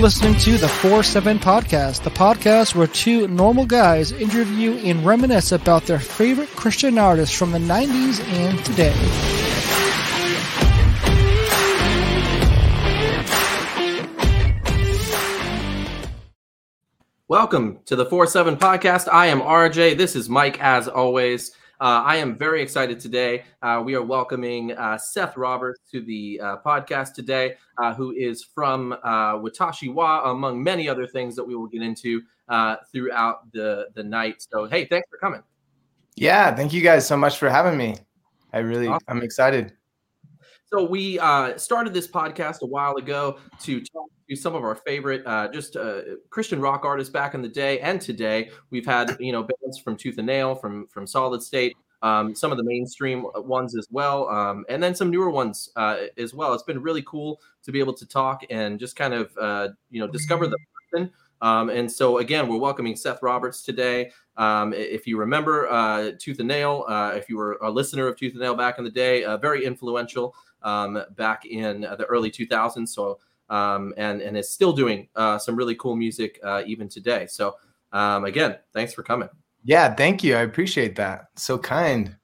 listening to the 4 7 Podcast, the podcast where two normal guys interview and reminisce about their favorite Christian artists from the 90s and today. Welcome to the 4 7 Podcast. I am RJ. This is Mike, as always. Uh, I am very excited today. Uh, we are welcoming uh, Seth Roberts to the uh, podcast today, uh, who is from uh, Watashi Wa, among many other things that we will get into throughout the, the night. So, hey, thanks for coming. Yeah, thank you guys so much for having me. I really, awesome. I'm excited. So we started this podcast a while ago to talk to some of our favorite uh, just uh, Christian rock artists back in the day and today. We've had you know bands from Tooth and Nail, from from Solid State, um, some of the mainstream ones as well, um, and then some newer ones uh, as well. It's been really cool to be able to talk and just kind of uh, you know discover the person. Um, and so again, we're welcoming Seth Roberts today. Um, if you remember uh, Tooth and Nail, uh, if you were a listener of Tooth and Nail back in the day, very influential um, back in the early 2000s. So um, and and is still doing uh, some really cool music uh, even today. So um, again, thanks for coming. Yeah, thank you. I appreciate that. So kind.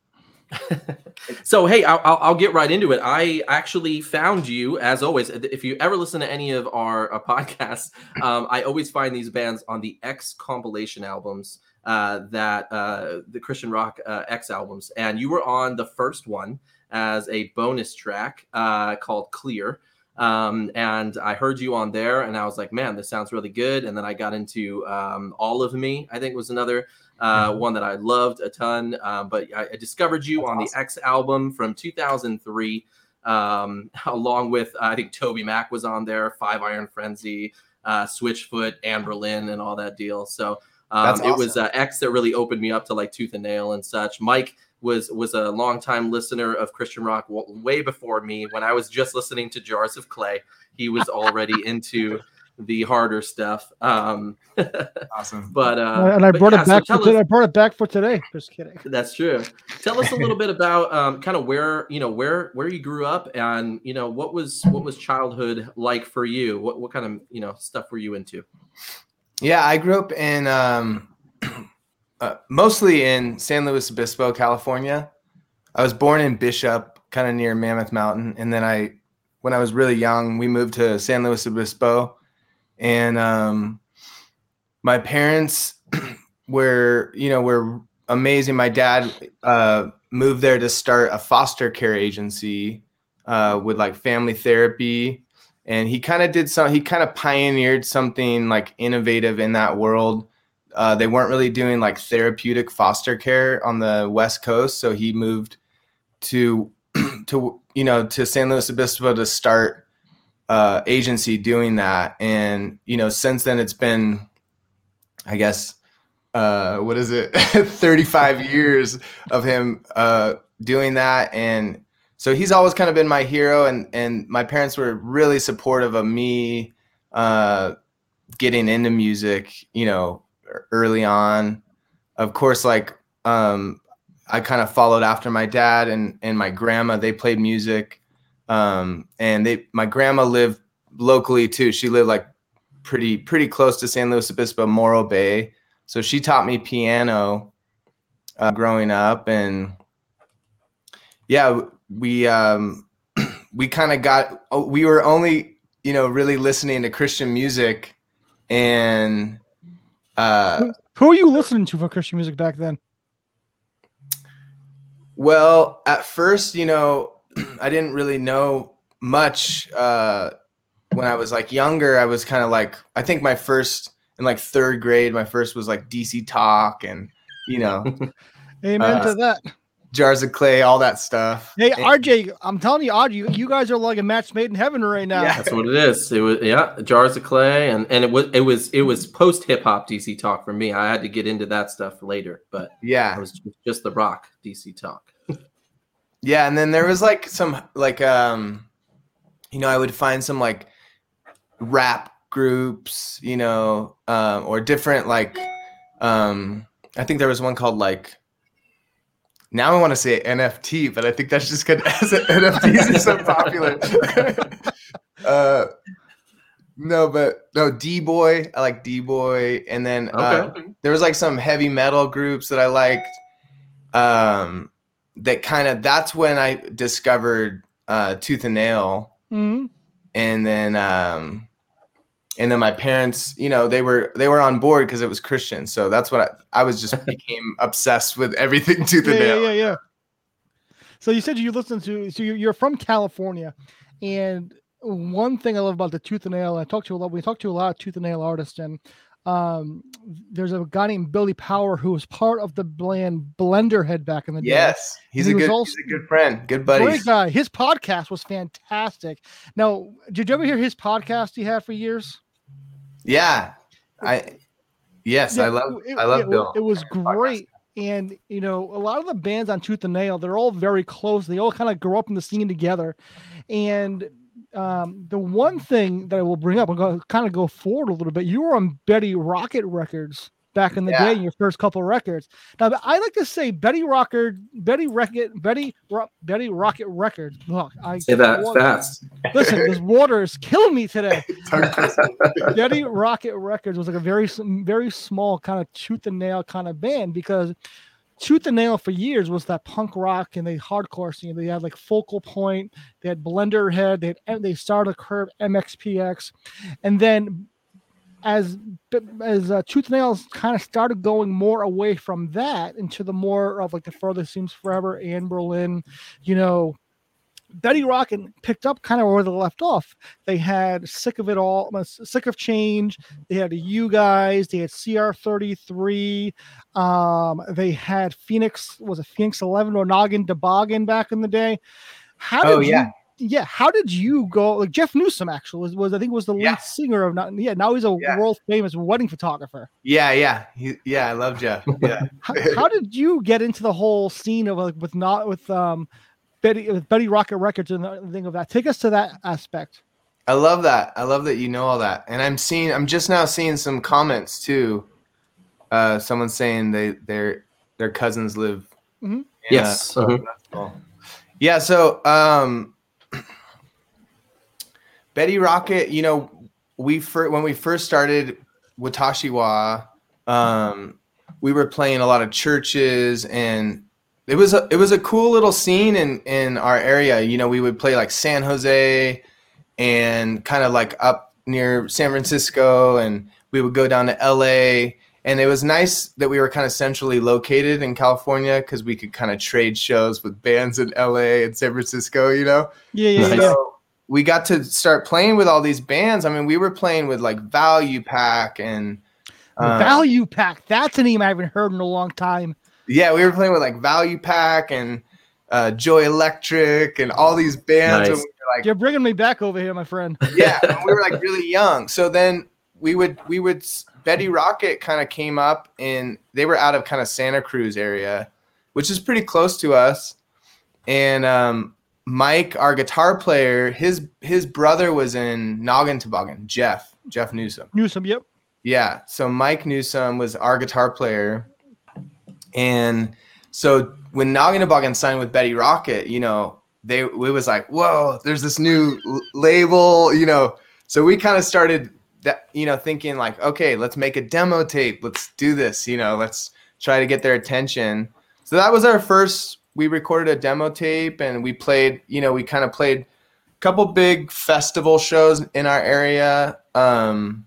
so hey, I'll, I'll, get right into it. I actually found you, as always. If you ever listen to any of our uh, podcasts, um, I always find these bands on the X compilation albums uh, that uh, the Christian rock uh, X albums, and you were on the first one as a bonus track uh, called Clear. Um, and I heard you on there, and I was like, man, this sounds really good. And then I got into um, All of Me, I think was another uh, one that I loved a ton. Um, but I, I, discovered you That's on awesome. the X album from 2003, um, along with, I think TobyMac was on there, Five Iron Frenzy, uh, Switchfoot, Anberlin, and all that deal. So um, awesome. it was uh, X that really opened me up to like Tooth and Nail and such. Mike was was a longtime listener of Christian rock way before me. When I was just listening to Jars of Clay, he was already into the harder stuff. Um, awesome. But uh, and I brought yeah, it back. So for us, I brought it back for today. Just kidding. That's true. Tell us a little bit about um, kind of where you know where where you grew up and you know what was what was childhood like for you. What what kind of you know stuff were you into? Yeah, I grew up in um, uh, mostly in San Luis Obispo, California. I was born in Bishop, kind of near Mammoth Mountain, and then I, when I was really young, we moved to San Luis Obispo, and um, my parents were, you know, were amazing. My dad uh, moved there to start a foster care agency uh, with like family therapy, and he kind of did some. He kind of pioneered something like innovative in that world uh, they weren't really doing like therapeutic foster care on the West Coast, so he moved to to you know to San Luis Obispo to start uh, agency doing that, and you know since then it's been, I guess, uh, what is it, thirty five years of him uh, doing that, and so he's always kind of been my hero, and and my parents were really supportive of me uh, getting into music, you know, early on. Of course, like um, I kind of followed after my dad and and my grandma. They played music, um, and they my grandma lived locally too. She lived like pretty pretty close to San Luis Obispo, Morro Bay. So she taught me piano uh, growing up, and yeah, we um, we kind of got oh, we were only you know really listening to Christian music and uh, who are you listening to for Christian music back then? Well, at first, you know, I didn't really know much. Uh, when I was like younger, I was kind of like, I think my first in like third grade, my first was like DC Talk and, you know, amen uh, to that jars of clay, all that stuff. Hey, RJ, I'm telling you, RJ, you, you guys are like a match made in heaven right now. Yeah, that's what it is. It was yeah, jars of clay, and and it was it was it was post hip hop DC talk for me. I had to get into that stuff later, but yeah, it was just the rock DC talk. Yeah, and then there was like some like um, you know, I would find some like rap groups, you know, um, or different like um, I think there was one called like now I want to say NFT, but I think that's just because NFTs are so popular. uh, no, but no D boy. I like D boy, and then uh, there was like some heavy metal groups that I liked. Um, that kind of that's when I discovered uh, Tooth and Nail, Mhm. and then um, and then my parents, you know, they were they were on board because it was Christian, so that's what I, I was just became obsessed with everything Tooth Yeah, and Nail. yeah, yeah. yeah. So you said you listen to, so you're, you're from California, and one thing I love about the Tooth and Nail, I talked to a lot, we talked to a lot of Tooth and Nail artists, and um, there's a guy named Billy Power who was part of the bland Blenderhead back in the day. Yes, he's He a good also- he's a good friend, good buddy. Great guy. His podcast was fantastic. Now, did you ever hear his podcast he had for years? Yeah, I yes, I love it, I love it, Bill. It was Podcast. great. And you know, a lot of the bands on Tooth and Nail, they're all very close. They all kind of grew up in the scene together. And um, the one thing that I will bring up, I'm going to kind of go forward a little bit. You were on Betty Rocket Records back in the Yeah. day, in your first couple records. Now, I like to say Betty Rocket, Betty Rocket, Betty, Ro- Betty Rocket Records. Look, I Say that water- fast. Listen, this water is killing me today. Betty Rocket Records was like a very very small kind of tooth and nail kind of band because Tooth and Nail for years was that punk rock and the hardcore scene. They had like Focal Point, they had Blender Head, they had, they started Curve MXPX, and then as as uh, Tooth and Nails kind of started going more away from that into the more of like the Further Seems Forever and Berlin, you know. Betty Rocket picked up kind of where they left off. They had sick of it all, sick of change. They had you guys. They had CR33. Um, they had Phoenix. Was it Phoenix Eleven or Noggin Toboggan back in the day? How did Oh, yeah. you, yeah. How did you go? Like Jeff Newsom actually was, was I think was the lead Yeah. singer of not. Yeah, now he's a Yeah. world famous wedding photographer. Yeah, yeah, he, yeah. I love Jeff. Yeah. How, how did you get into the whole scene of like with not with um Betty with Betty Rocket Records and everything of that? Take us to that aspect. I love that. I love that you know all that. And I'm seeing I'm just now seeing some comments too. Uh someone saying they their their cousins live Mhm. in, Yes. uh, that's. Yeah, so um Betty Rocket, you know, we fir- when we first started Watashiwa, um we were playing a lot of churches and it was a it was a cool little scene in in our area. You know, we would play like San Jose and kind of like up near San Francisco, and we would go down to LA. And it was nice that we were kind of centrally located in California because we could kind of trade shows with bands in LA and San Francisco, you know? Yeah, yeah, Nice. So we got to start playing with all these bands. I mean, we were playing with like Value Pack and Value Pack. That's a name I haven't heard in a long time. Yeah, we were playing with like Value Pack and uh, Joy Electric and all these bands. And Nice. we were like, You're bringing me back over here, my friend. yeah, we were like really young. So then we would we would Betty Rocket kind of came up and they were out of kind of Santa Cruz area, which is pretty close to us. And um, Mike, our guitar player, his his brother was in Noggin Toboggan, Jeff Jeff Newsom. Newsom, yep. Yeah. So Mike Newsom was our guitar player. And so when Noggin Toboggan signed with Betty Rocket, you know, they it was like, whoa, there's this new l- label, you know. So we kind of started that, you know, thinking like, okay, let's make a demo tape. Let's do this, you know, let's try to get their attention. So that was our first we recorded a demo tape and we played, you know, we kind of played a couple big festival shows in our area. Um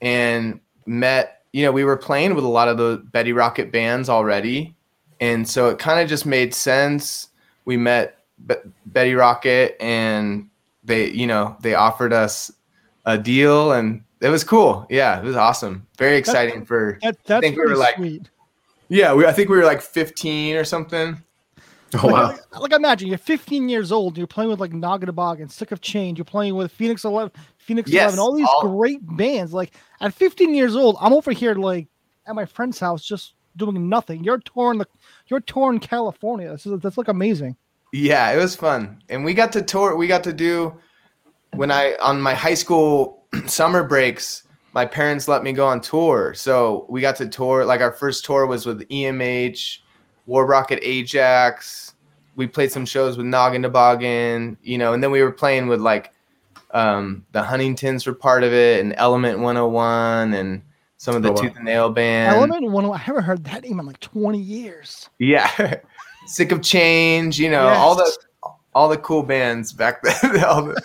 and met you know we were playing with a lot of the betty rocket bands already and so it kind of just made sense we met Be- betty rocket and they you know they offered us a deal and it was cool yeah it was awesome very exciting for That, that's think we were pretty like- sweet. yeah we, i think we were like 15 or something Oh wow. Like, like imagine you're 15 years old, you're playing with like Noggin Toboggan and Sick of Change, you're playing with Phoenix 11, Phoenix Yes, 11, all these all- great bands. Like at 15 years old, I'm over here like at my friend's house just doing nothing. You're touring the you're touring California. This is that's like amazing. Yeah, it was fun. And we got to tour we got to do when I on my high school summer breaks, my parents let me go on tour. So we got to tour like our first tour was with EMH, War Rocket Ajax. We played some shows with Noggin Toboggan, you know, and then we were playing with like um, the Huntingtons were part of it, and Element 101, and some of the Oh, wow. Tooth and Nail band. Element one. I haven't heard that name in like 20 years. Yeah, Sick of Change. You know all the all the cool bands back then. all the,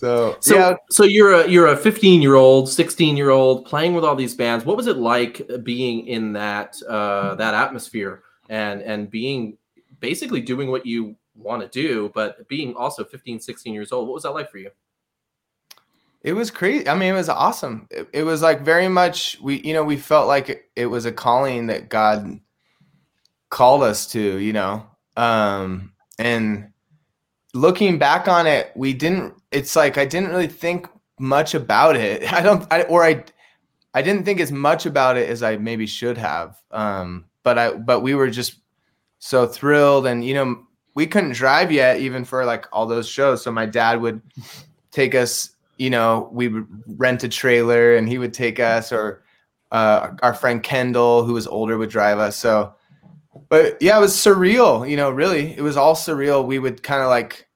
so, So, yeah, so you're a you're a 15 year old, 16 year old playing with all these bands. What was it like being in that uh, that atmosphere and and being basically doing what you want to do, but being also 15, 16 years old? What was that like for you? It was crazy. I mean, it was awesome. It, it was like very much we, you know, we felt like it, was a calling that God called us to, you know. Um and looking back on it, we didn't it's like I didn't really think much about it. I don't I or I I didn't think as much about it as I maybe should have. Um but I but we were just so thrilled and you know, we couldn't drive yet even for like all those shows. So my dad would take us you know, we would rent a trailer and he would take us, or uh, our friend Kendall, who was older, would drive us. So, but yeah, it was surreal, you know, really. It was all surreal. We would kind of like,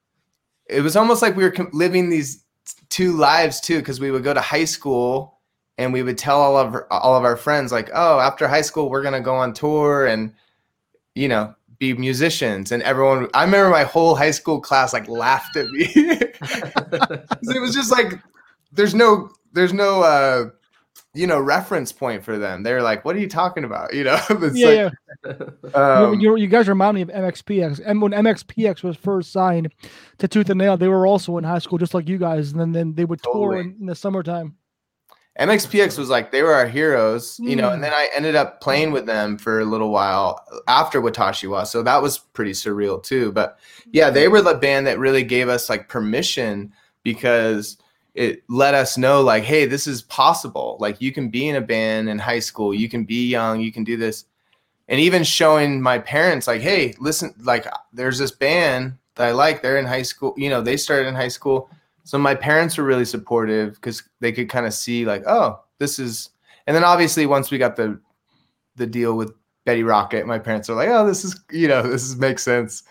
it was almost like we were living these two lives too, because we would go to high school and we would tell all of our, all of our friends, like, oh, after high school, we're going to go on tour and, you know, musicians. And everyone, I remember my whole high school class like laughed at me. it was just like there's no there's no uh you know reference point for them they're like what are you talking about you know it's yeah, like, yeah. um, you, you guys remind me of MXPX. And when MXPX was first signed to Tooth and Nail, they were also in high school, just like you guys. And then, then they would tour in, in the summertime. Mxpx was like they were our heroes you know and hmm. then i ended up playing with them for a little while after watashiwa so that was pretty surreal too but yeah they were the band that really gave us like permission because it let us know like hey this is possible like you can be in a band in high school you can be young you can do this and even showing my parents like hey listen like there's this band that i like they're in high school you know they started in high school so my parents were really supportive because they could kind of see like oh this is and then obviously once we got the the deal with betty rocket my parents are like oh this is you know this is, makes sense.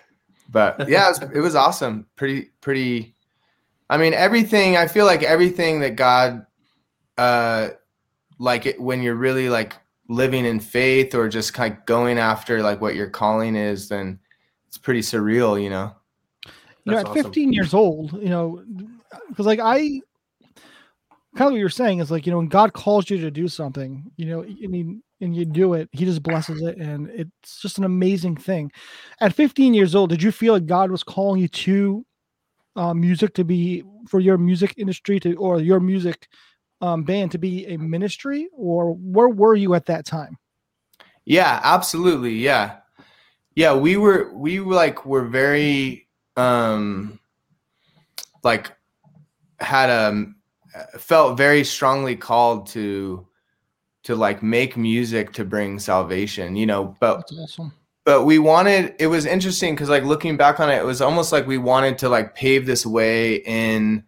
But yeah it was, it was awesome. Pretty pretty i mean everything i feel like everything that god uh like it when you're really like living in faith or just kind of going after like what your calling is then it's pretty surreal you know? You know, at awesome. 15 years old, you know, because like I kind of what you're saying is like, you know, when God calls you to do something, you know, and you, and you do it, he just blesses it. And it's just an amazing thing. At 15 years old, did you feel like God was calling you to uh, music to be for your music industry to, or your music um, band to be a ministry or where were you at that time? Yeah, absolutely. Yeah. Yeah, we were we like were very um like had a felt very strongly called to to like make music to bring salvation, you know, but awesome. but we wanted it was interesting because like looking back on it it was almost like we wanted to like pave this way in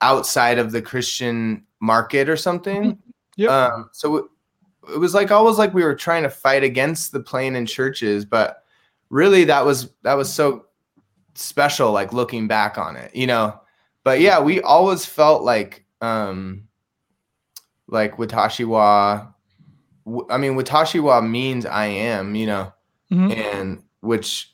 outside of the christian market or something Yeah. um so it, it was like always like we were trying to fight against the playing in churches but really that was that was so special like looking back on it you know but yeah we always felt like um like watashiwa i mean watashiwa means i am you know Mhm. and which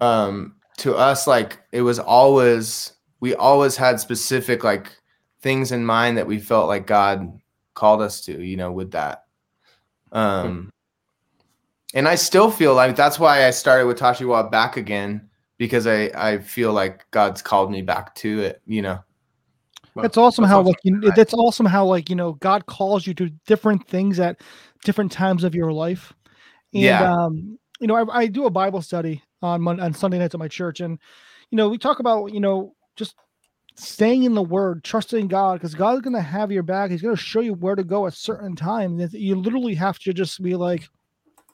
um to us like it was always we always had specific like things in mind that we felt like god called us to you know with that um and i still feel like that's why i started Watashiwa back again because i i feel like god's called me back to it you know Well, It's awesome that's how awesome. like you, that's awesome how like you know God calls you to different things at different times of your life. And Yeah. um, you know, I, I do a Bible study on Mon- on Sunday nights at my church, and you know, we talk about you know just staying in the Word, trusting God, because God's going to have your back. He's going to show you where to go at certain times. You literally have to just be like,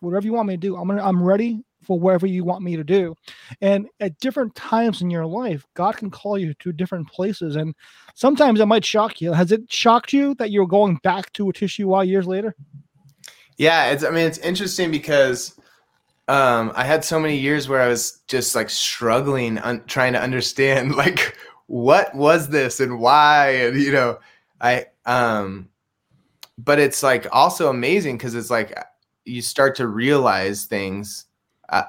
whatever you want me to do, I'm gonna, I'm ready for whatever you want me to do. And at different times in your life, God can call you to different places, and sometimes it might shock you. Has it shocked you that you're going back to a tissue Tishiwa years later? Yeah, it's I mean it's interesting because um I had so many years where I was just like struggling un- trying to understand like what was this and why and you know i um but it's like also amazing because it's like you start to realize things uh,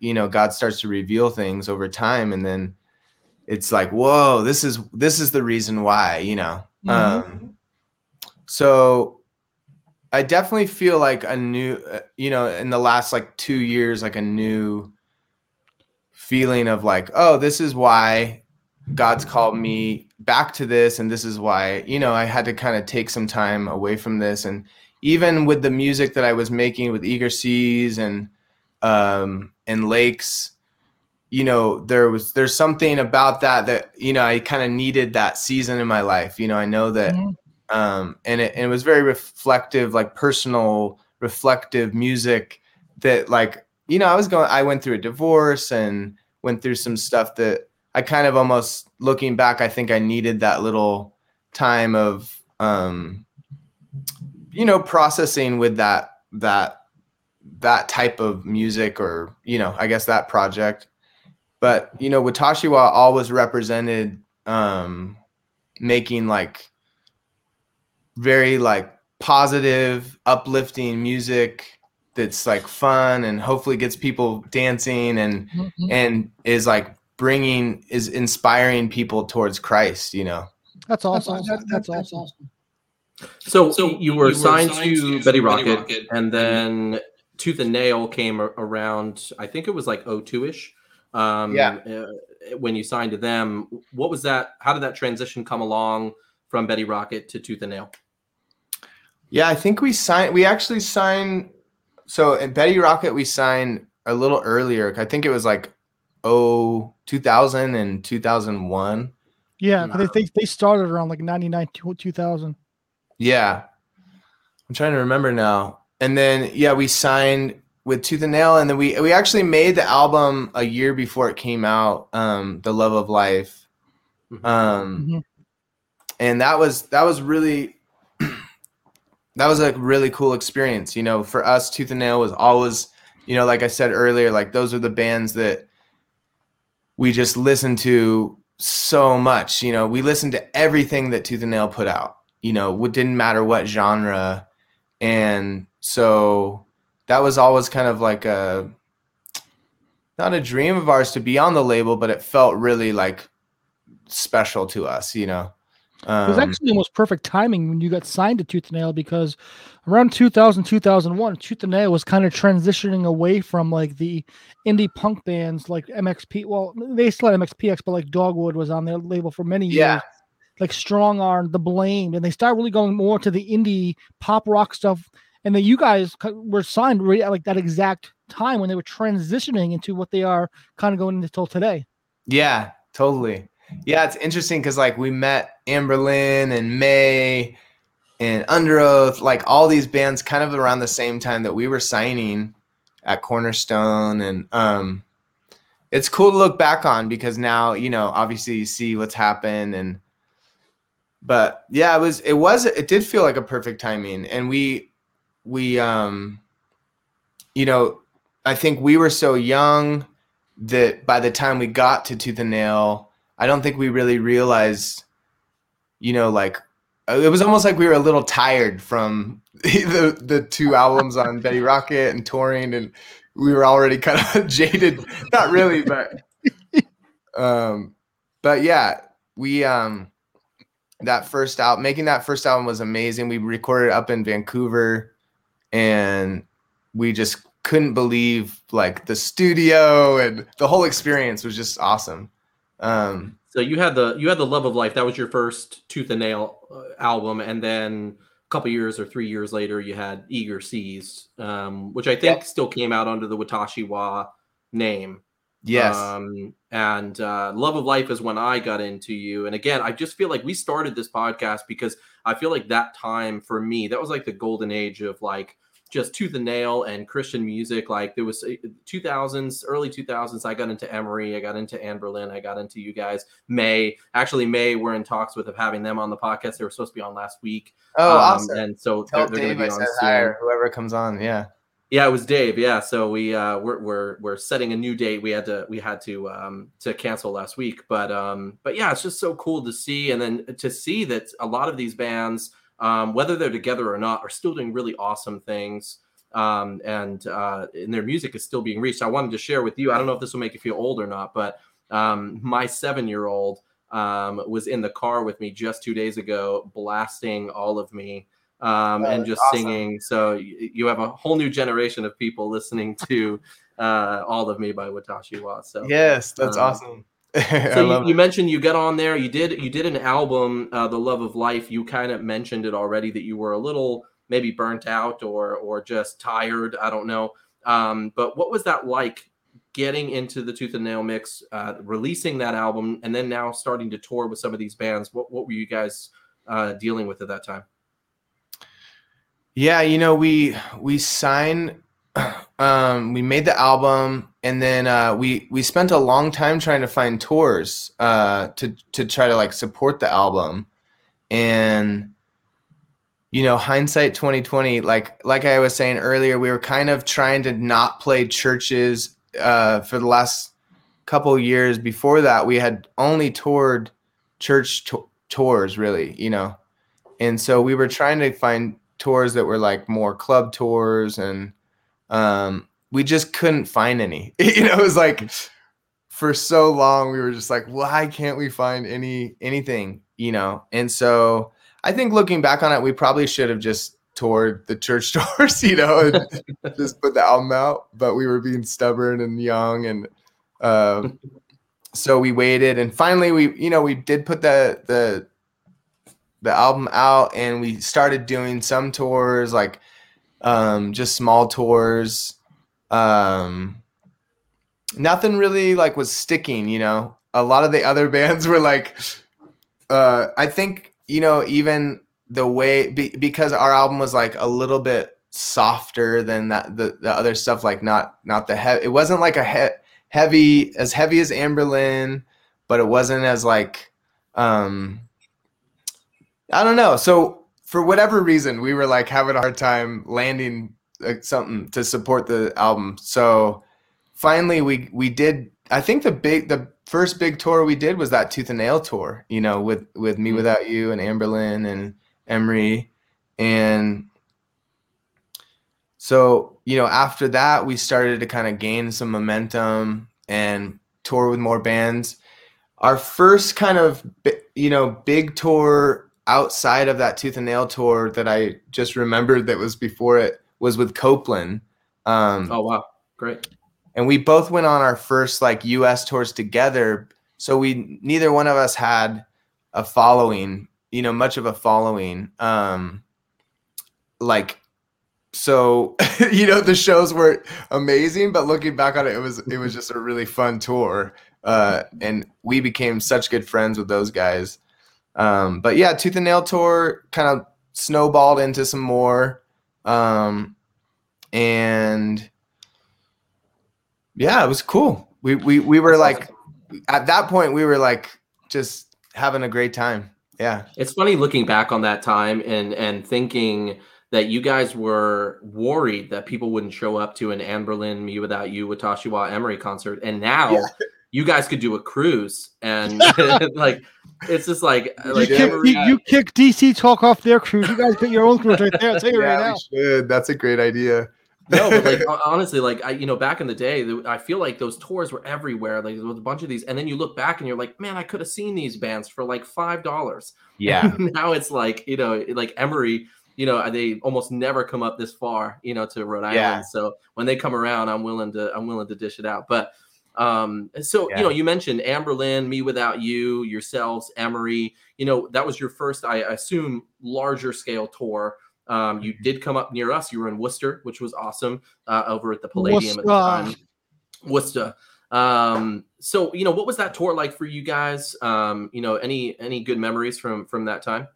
you, know god starts to reveal things over time and then it's like whoa this is this is the reason why you know Mhm. um so i definitely feel like a new uh, you know in the last like two years like a new feeling of like oh this is why god's called me back to this and this is why you know i had to kind of take some time away from this and even with the music that i was making with eager seas and um and lakes you know there was there's something about that that you know i kind of needed that season in my life you know i know that um and it, and it was very reflective like personal reflective music that like you know i was going i went through a divorce and went through some stuff that i kind of almost looking back i think i needed that little time of um you know processing with that that that type of music or you know i guess that project but you know watashiwa always represented um making like very like positive uplifting music that's like fun and hopefully gets people dancing and Mhm. and is like bringing is inspiring people towards christ you know That's awesome. That- that's awesome. So, So you were signed, to, Betty Rocket, and then Tooth and Nail came around. I think it was like 02 ish. Um, Yeah. uh, when you signed to them, what was that? How did that transition come along from Betty Rocket to Tooth and Nail? Yeah, I think we signed. We actually signed. So in Betty Rocket, we signed a little earlier. I think it was like oh 2000 and 2001. Yeah, 'cause they, they they started around like 99 2000. Yeah, I'm trying to remember now. And then yeah, we signed with Tooth and Nail, and then we we actually made the album a year before it came out. Um, The Love of Life. Mhm. Um, Mhm. and that was that was really that was a really cool experience you know for us tooth and nail was always you know like i said earlier like those are the bands that we just listened to so much you know we listened to everything that tooth and nail put out you know it didn't matter what genre and so that was always kind of like a not a dream of ours to be on the label but it felt really like special to us you know It was Um, actually almost perfect timing when you got signed to Tooth and Nail because around 2000, 2001, Tooth and Nail was kind of transitioning away from like the indie punk bands like MXP. Well, they still had MXPX, but like Dogwood was on their label for many years. Yeah. Like Strong Arm, The Blame, and they start really going more to the indie pop rock stuff. And then you guys were signed right at like that exact time when they were transitioning into what they are kind of going into till today. Yeah, totally. Yeah, it's interesting because like we met Anberlin and Mae and Underoath, like all these bands kind of around the same time that we were signing at Cornerstone. And um it's cool to look back on because now, you know, obviously you see what's happened and but yeah, it was it was it did feel like a perfect timing. And we we um you know, I think we were so young that by the time we got to Tooth and Nail, I don't think we really realized, you know, like it was almost like we were a little tired from the the two albums on Betty Rocket and touring, and we were already kind of jaded. Not really, but um, but yeah, we um that first out making that first album was amazing. We recorded up in Vancouver, and we just couldn't believe like the studio and the whole experience was just awesome. Um, So you had the you had the Love of Life. That was your first Tooth and Nail uh, album, and then a couple years or three years later, you had Eager Seas, um, which I think still came out under the Watashi Wa name. Yes, Um, and uh, Love of Life is when I got into you. And again, I just feel like we started this podcast because I feel like that time for me, that was like the golden age of like just tooth and nail and Christian music. Like there was uh, 2000s, early 2000s. I got into Emery, I got into Anberlin, I got into you guys. Mae actually, Mae, we're in talks with of having them on the podcast. They were supposed to be on last week. oh, Um, awesome. And so Tell they're, they're going to be on soon. or whoever comes on. Yeah, Yeah, it was Dave. Yeah, so we uh, we're we're we're setting a new date. We had to we had to um, to cancel last week, but um, but yeah, it's just so cool to see, and then to see that a lot of these bands, um, whether they're together or not, are still doing really awesome things. Um, and uh, and their music is still being reached. I wanted to share with you. I don't know if this will make you feel old or not, but um, my seven year old um, was in the car with me just two days ago, blasting all of me um, oh, and just awesome. singing. So you, you, have a whole new generation of people listening to uh, "All of Me" by Watashi Wa. So yes, that's um, awesome. so you, you, mentioned you got on there. You did you did an album, uh, "The Love of Life." You kind of mentioned it already that you were a little maybe burnt out or or just tired. I don't know. Um, but what was that like? Getting into the Tooth and Nail mix, uh, releasing that album, and then now starting to tour with some of these bands. What what were you guys uh, dealing with at that time? Yeah, you know, we we signed um we made the album and then uh we we spent a long time trying to find tours uh to to try to like support the album. And you know, hindsight 2020, like like I was saying earlier, we were kind of trying to not play churches uh for the last couple years before that we had only toured church to- tours really, you know. And so we were trying to find tours that were like more club tours and um, we just couldn't find any. you know, it was like for so long we were just like, why can't we find any anything? You know, and so I think looking back on it, we probably should have just toured the church tours, you know, and just put the album out. But we were being stubborn and young, and uh, so we waited, and finally we, you know, we did put the the the album out and we started doing some tours like um just small tours. Um nothing really like was sticking you know? A lot of the other bands were like uh i think you know even the way be, because our album was like a little bit softer than that the, the other stuff like not not the he- it wasn't like a he- heavy as heavy as Anberlin but it wasn't as like um I don't know. So for whatever reason, we were like having a hard time landing like, something to support the album. So finally, we we did. I think the big the first big tour we did was that Tooth and Nail tour. You know, with with me mm-hmm. without you and Anberlin and Emery, and so you know after that we started to kind of gain some momentum and tour with more bands. Our first kind of you know big tour outside of that tooth and nail tour that I just remembered that was before it was with Copeland. Um, oh wow, great! And we both went on our first like U.S. tours together. So we neither one of us had a following, you know, much of a following. Um, like, so you know, the shows were amazing, but looking back on it, it was it was just a really fun tour. Uh, and we became such good friends with those guys. Um, but yeah, Tooth and Nail tour kind of snowballed into some more. Um, and yeah, it was cool. We we we were like at that point we were like just having a great time. Yeah. It's funny looking back on that time and and thinking that you guys were worried that people wouldn't show up to an Anberlin Me Without You Watashi Wa Emery concert. And now yeah. you guys could do a cruise and like it's just like like you, kick, you, you, kick DC Talk off their cruise. You guys get your own cruise right there. I'll tell you yeah, right now. Should. That's a great idea. no, but like honestly, like I, you know, back in the day, I feel like those tours were everywhere. Like there was a bunch of these, and then you look back and you're like, man, I could have seen these bands for like five dollars. Yeah. now it's like you know, like Emery, you know, they almost never come up this far, you know, to Rhode Island. Yeah. So when they come around, I'm willing to I'm willing to dish it out. But um, so yeah. you know, you mentioned Anberlin, Me Without You, yourselves, Emery. You know, that was your first, I assume, larger scale tour. Um, you mm-hmm. did come up near us. You were in Worcester, which was awesome, uh, over at the Palladium Worcester. at the time. Worcester. Um, so you know, what was that tour like for you guys? Um, you know, any any good memories from from that time?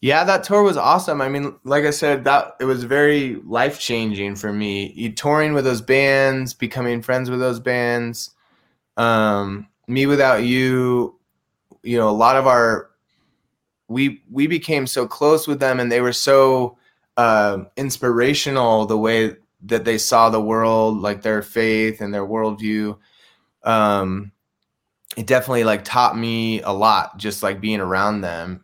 Yeah, that tour was awesome. I mean, like I said, that it was very life changing for me. You touring with those bands, becoming friends with those bands. Um, me without you, you know, a lot of our we we became so close with them, and they were so uh, inspirational the way that they saw the world, like their faith and their worldview. Um, it definitely like taught me a lot, just like being around them.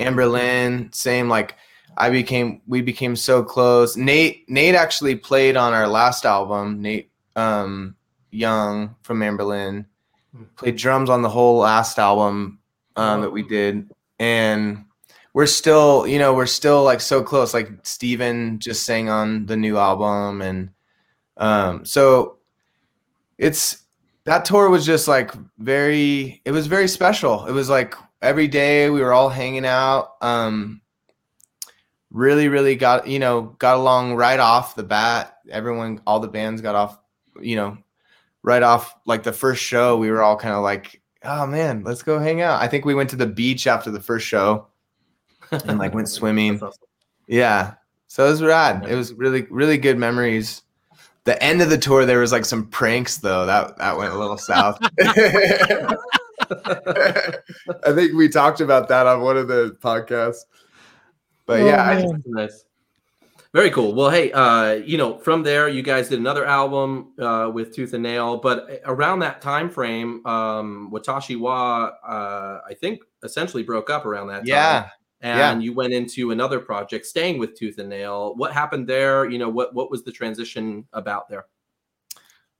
Anberlin, same like I became we became so close. Nate Nate actually played on our last album. Nate um, Young from Anberlin played drums on the whole last album um, that we did, and we're still you know we're still like so close. Like Stephen just sang on the new album, and um, so it's that tour was just like very it was very special. It was like every day we were all hanging out. Um, really really got you know got along right off the bat. Everyone all the bands got off you know right off like the first show we were all kind of like oh man let's go hang out. I think we went to the beach after the first show and like went swimming. awesome. yeah. So it was rad. It was really really good memories. The end of the tour there was like some pranks though. That that went a little south i think we talked about that on one of the podcasts but Oh, yeah I- man. Nice. Very cool. Well, hey, uh, you know, from there, you guys did another album uh, with Tooth and Nail, but around that time frame, um, Watashi Wa, uh, I think, essentially broke up around that time. yeah and you went into another project, staying with Tooth and Nail. What happened there? You know, what what was the transition about there?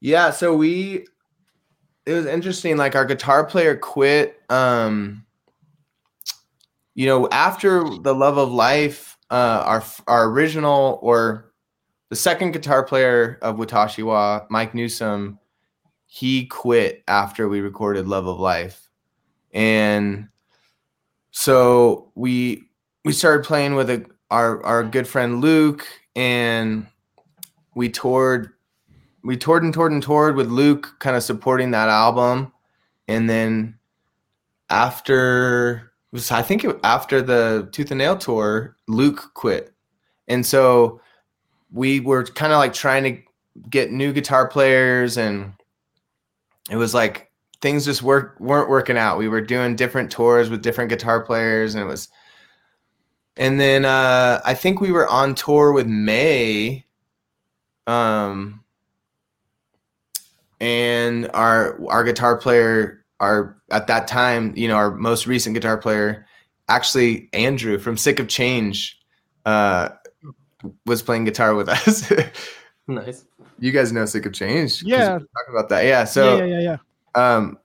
Yeah, so we it was interesting like our guitar player quit um you know after the love of life uh our our original or the second guitar player of Watashiwa Mike Newsom he quit after we recorded love of life. And so we we started playing with a, our our good friend Luke and we toured we toured and toured and toured with Luke kind of supporting that album. And then after was I think it, after the Tooth and Nail tour, Luke quit. And so we were kind of like trying to get new guitar players and it was like things just work weren't working out. We were doing different tours with different guitar players and it was and then uh I think we were on tour with Mae um and our our guitar player our at that time you know our most recent guitar player actually andrew from sick of change uh was playing guitar with us Nice. you guys know sick of Change. Yeah. were talking about that yeah so yeah, yeah, yeah, yeah. um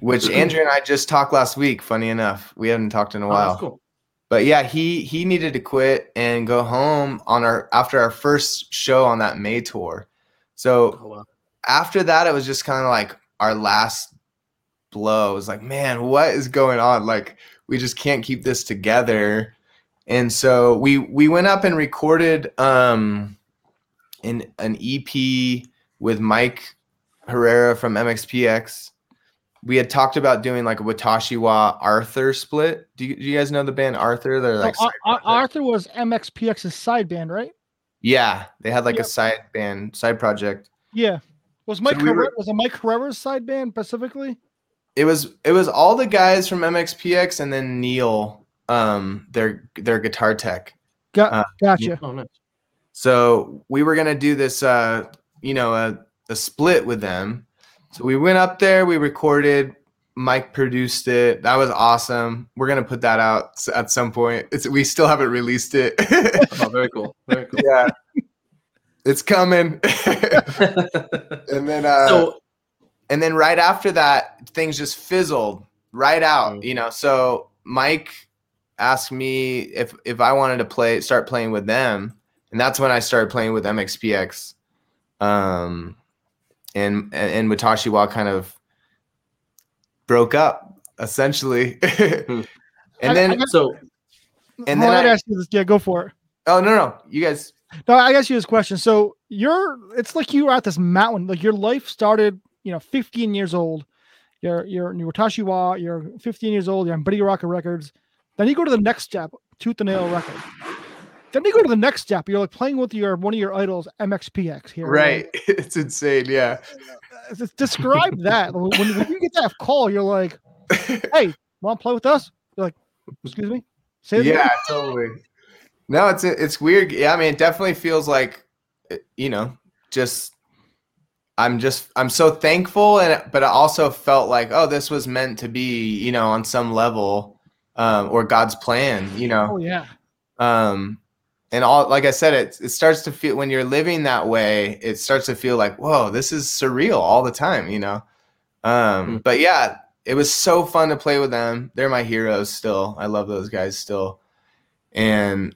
which andrew and i just talked last week funny enough we haven't talked in a Oh, while that's cool. but yeah he he needed to quit and go home on our after our first show on that Mae tour so Oh, wow. After that, it was just kind of like our last blow. It was like, man, what is going on? Like, we just can't keep this together. And so we we went up and recorded um in an EP with Mike Herrera from MXPX. We had talked about doing like a Watashiwa Arthur split. Do you, do you guys know the band Arthur? They're like Ar- Ar- Arthur was MXPX's side band, right? yeah, they had like Yep. a side band, side project. Yeah. Was Mike we were- was it Mike Herrera's side band specifically? it was it was all the guys from MXPX and then Neil, um, their their guitar tech. Got, Uh, gotcha. Oh, nice. So we were gonna do this, uh, you know, a, a split with them. So we went up there, we recorded. Mike produced it. That was awesome. We're gonna put that out at some point. It's we still haven't released it. Oh, very cool. Very cool. yeah, it's coming. and then uh, so, and then right after that things just fizzled right out Mm. you know so mike asked me if if i wanted to play start playing with them and that's when i started playing with mxpx um and and, and Watashiwa kind of broke up essentially Hmm. and then I- I- so and then I I- ask you this. Yeah, go for it. oh no no you guys No, I ask you this question. So you're it's like you were at this mountain, like your life started, you know, 15 years old. You're you're you're Tashiwa, you're 15 years old, you're on Buddy Rocket Records. Then you go to the next step, Tooth and Nail Records. Then you go to the next step, you're like playing with your one of your idols, MXPX here. right it's insane yeah Uh, Describe that. When, when you get that call, you're like, hey, want to play with us? You're like, excuse me? Say yeah totally no it's it's weird. Yeah i mean it definitely feels like you know, just I'm just I'm so thankful and but I also felt like oh this was meant to be you know on some level um, or God's plan you know? Oh yeah. um, and all like I said it it starts to feel when you're living that way it starts to feel like whoa this is surreal all the time you know? Um, Mm. but yeah it was so fun to play with them. They're my heroes still. I love those guys still. And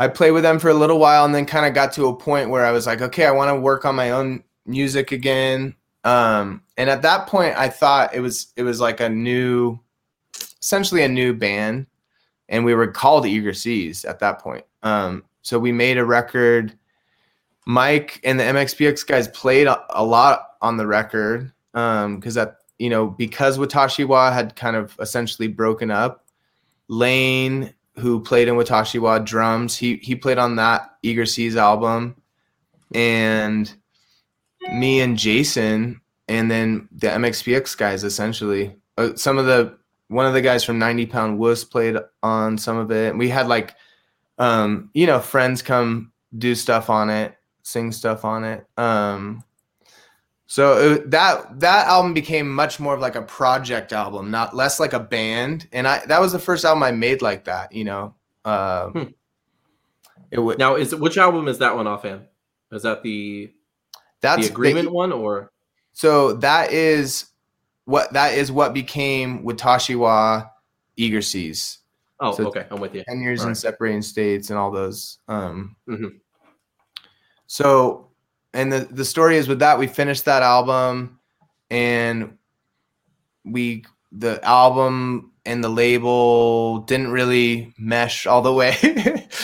I played with them for a little while and then kind of got to a point where I was like, okay, I want to work on my own music again. Um, and at that point, I thought it was it was like a new, essentially a new band, and we were called Eager Seas at that point. Um, so we made a record. Mike and the MXPX guys played a, a lot on the record because that you know because Watashiwa had kind of essentially broken up. Lane who played in Watashiwa drums. He he played on that Eager Seas album, and me and Jason, and then the MXPX guys. Essentially, uh, some of the one of the guys from 90 Pound Wuss played on some of it. We had like, um, you know, friends come do stuff on it, sing stuff on it. Um, so it, that that album became much more of like a project album, not less like a band. And I that was the first album I made like that. You know, um, Hmm. it would Now, is which album is that one offhand? Is that the that's the agreement the- one or? so that is what that is what became Watashiwa Eager Seas. Oh, So- okay, I'm with you. 10 years in Alright. separating states and all those um Mhm. so and the the story is with that we finished that album and we the album and the label didn't really mesh all the way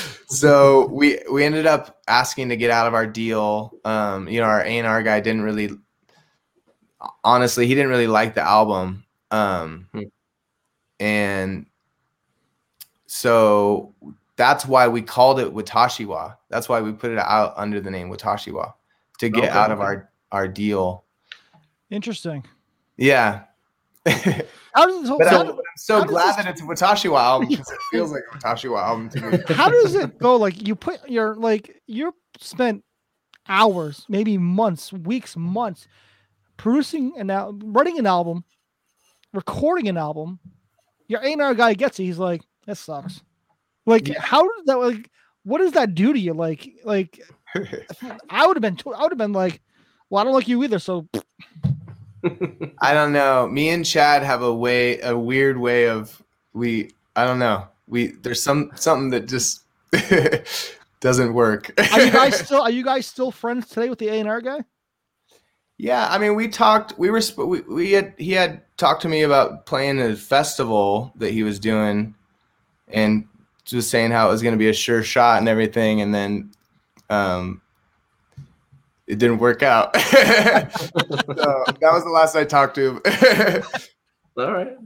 so we we ended up asking to get out of our deal um you know our A&R guy didn't really honestly he didn't really like the album um Hmm. and so that's why we called it Watashiwa. That's why we put it out under the name Watashiwa to get Okay, out of okay. our our deal. Interesting. Yeah. How does so, I'm, how, I'm so how does glad this- that it's a Watashiwa album because it feels like a Watashiwa album to me. how does it go? Like you put your like you spent hours, maybe months, weeks, months producing and al- writing an album, recording an album. Your A&R guy gets it. He's like, that sucks. Like, Yeah. how does that like? What does that do to you? Like, like I would have been, I would have been like, well, I don't like you either. So I don't know. Me and Chad have a way, a weird way of we. I don't know. We there's some something that just doesn't work. are you guys still, are you guys still friends today with the A&R guy? Yeah, I mean, we talked. We were. We, we had. He had talked to me about playing a festival that he was doing, and just saying how it was going to be a sure shot and everything, and then, um, it didn't work out. so that was the last I talked to. All right.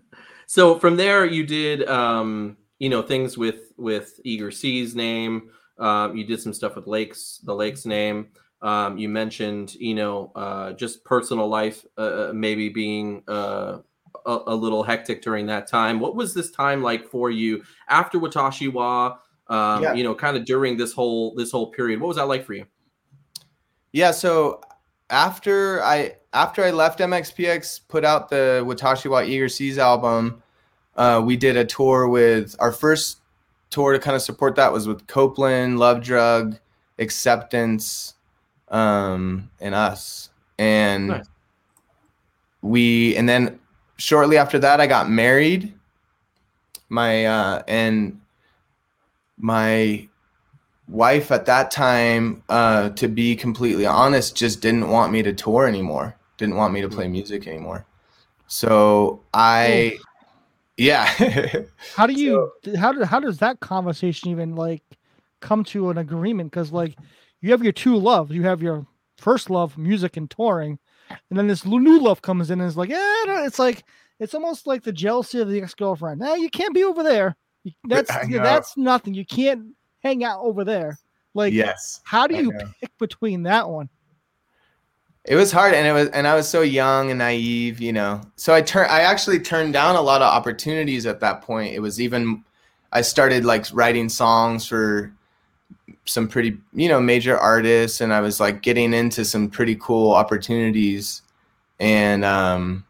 So from there, you did, um, you know, things with with Eager Seas name. Um, you did some stuff with Lakes, the Lakes name. Um, you mentioned, you know, uh, just personal life, uh, uh, maybe being uh, a, a little hectic during that time. What was this time like for you after Watashiwa? Um, Yeah. You know, kind of during this whole this whole period. What was that like for you? Yeah, so after I after I left MXPX, put out the Watashiwa Eager Seas album, uh, we did a tour with our first tour to kind of support that was with Copeland, Lovedrug, Acceptance, um, and us. And Nice. we and then shortly after that I got married. My uh and my wife at that time, uh, to be completely honest, just didn't want me to tour anymore. Didn't want me to play mm. music anymore. So I, yeah, How do you how do, how does that conversation even like come to an agreement? Because like you have your two loves, you have your first love, music and touring, and then this new love comes in and is like, yeah, it's like it's almost like the jealousy of the ex girlfriend. Nah, eh, you can't be over there. You- That's I that's nothing. You can't hang out over there. Like, yes, how do you pick between that one? it was hard, and it was, and I was so young and naive, you know. So I turned, I actually turned down a lot of opportunities at that point. It was even, I started like writing songs for some pretty you know major artists and i was like getting into some pretty cool opportunities and um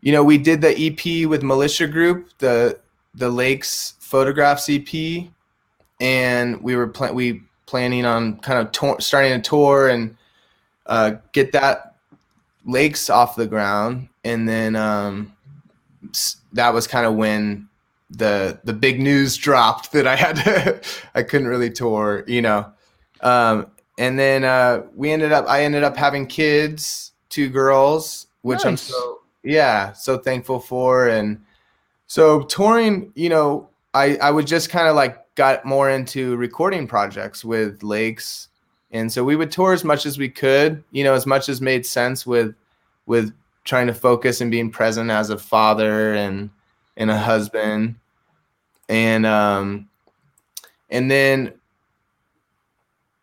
you know we did the ep with militia group the the lakes photographs ep and we were pl- we planning on kind of to- starting a tour and uh, get that lakes off the ground and then um that was kind of when the the big news dropped that I had to I couldn't really tour, you know. Um, and then uh, we ended up I ended up having kids, two girls, which nice. I'm so yeah so thankful for. And so touring, you know, I I would just kind of like got more into recording projects with Lakes, and so we would tour as much as we could, you know, as much as made sense with with trying to focus and being present as a father and and a husband. And um and then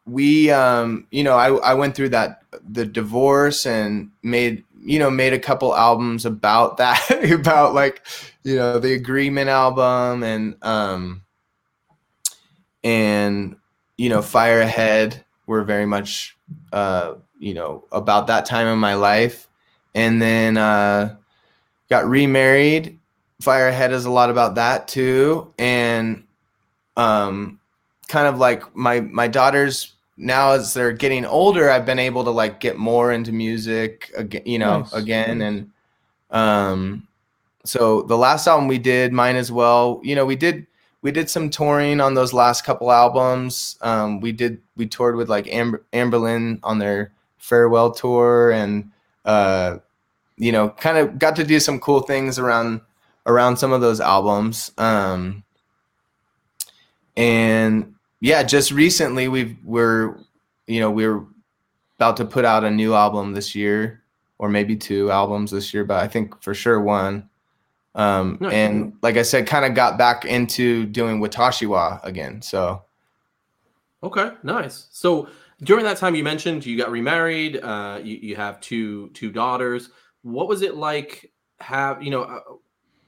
we um you know I I went through that the divorce and made you know made a couple albums about that about like you know the agreement album and um and you know fire ahead were very much uh you know about that time in my life. And then uh got remarried. Fire Ahead is a lot about that too, and um, kind of like my my daughters now as they're getting older, I've been able to like get more into music again, you know, nice. again, and um, so the last album we did, mine as well. You know, we did we did some touring on those last couple albums. Um, we did we toured with like Amber, Anberlin on their farewell tour, and uh, you know, kind of got to do some cool things around around some of those albums. Um, and yeah, just recently we've we're you know we're about to put out a new album this year, or maybe two albums this year, but I think for sure one. Um, nice. And like I said, kind of got back into doing Watashiwa again. So. Okay, nice. So during that time, you mentioned you got remarried. Uh, you, you have two two daughters. What was it like? Have you know? Uh,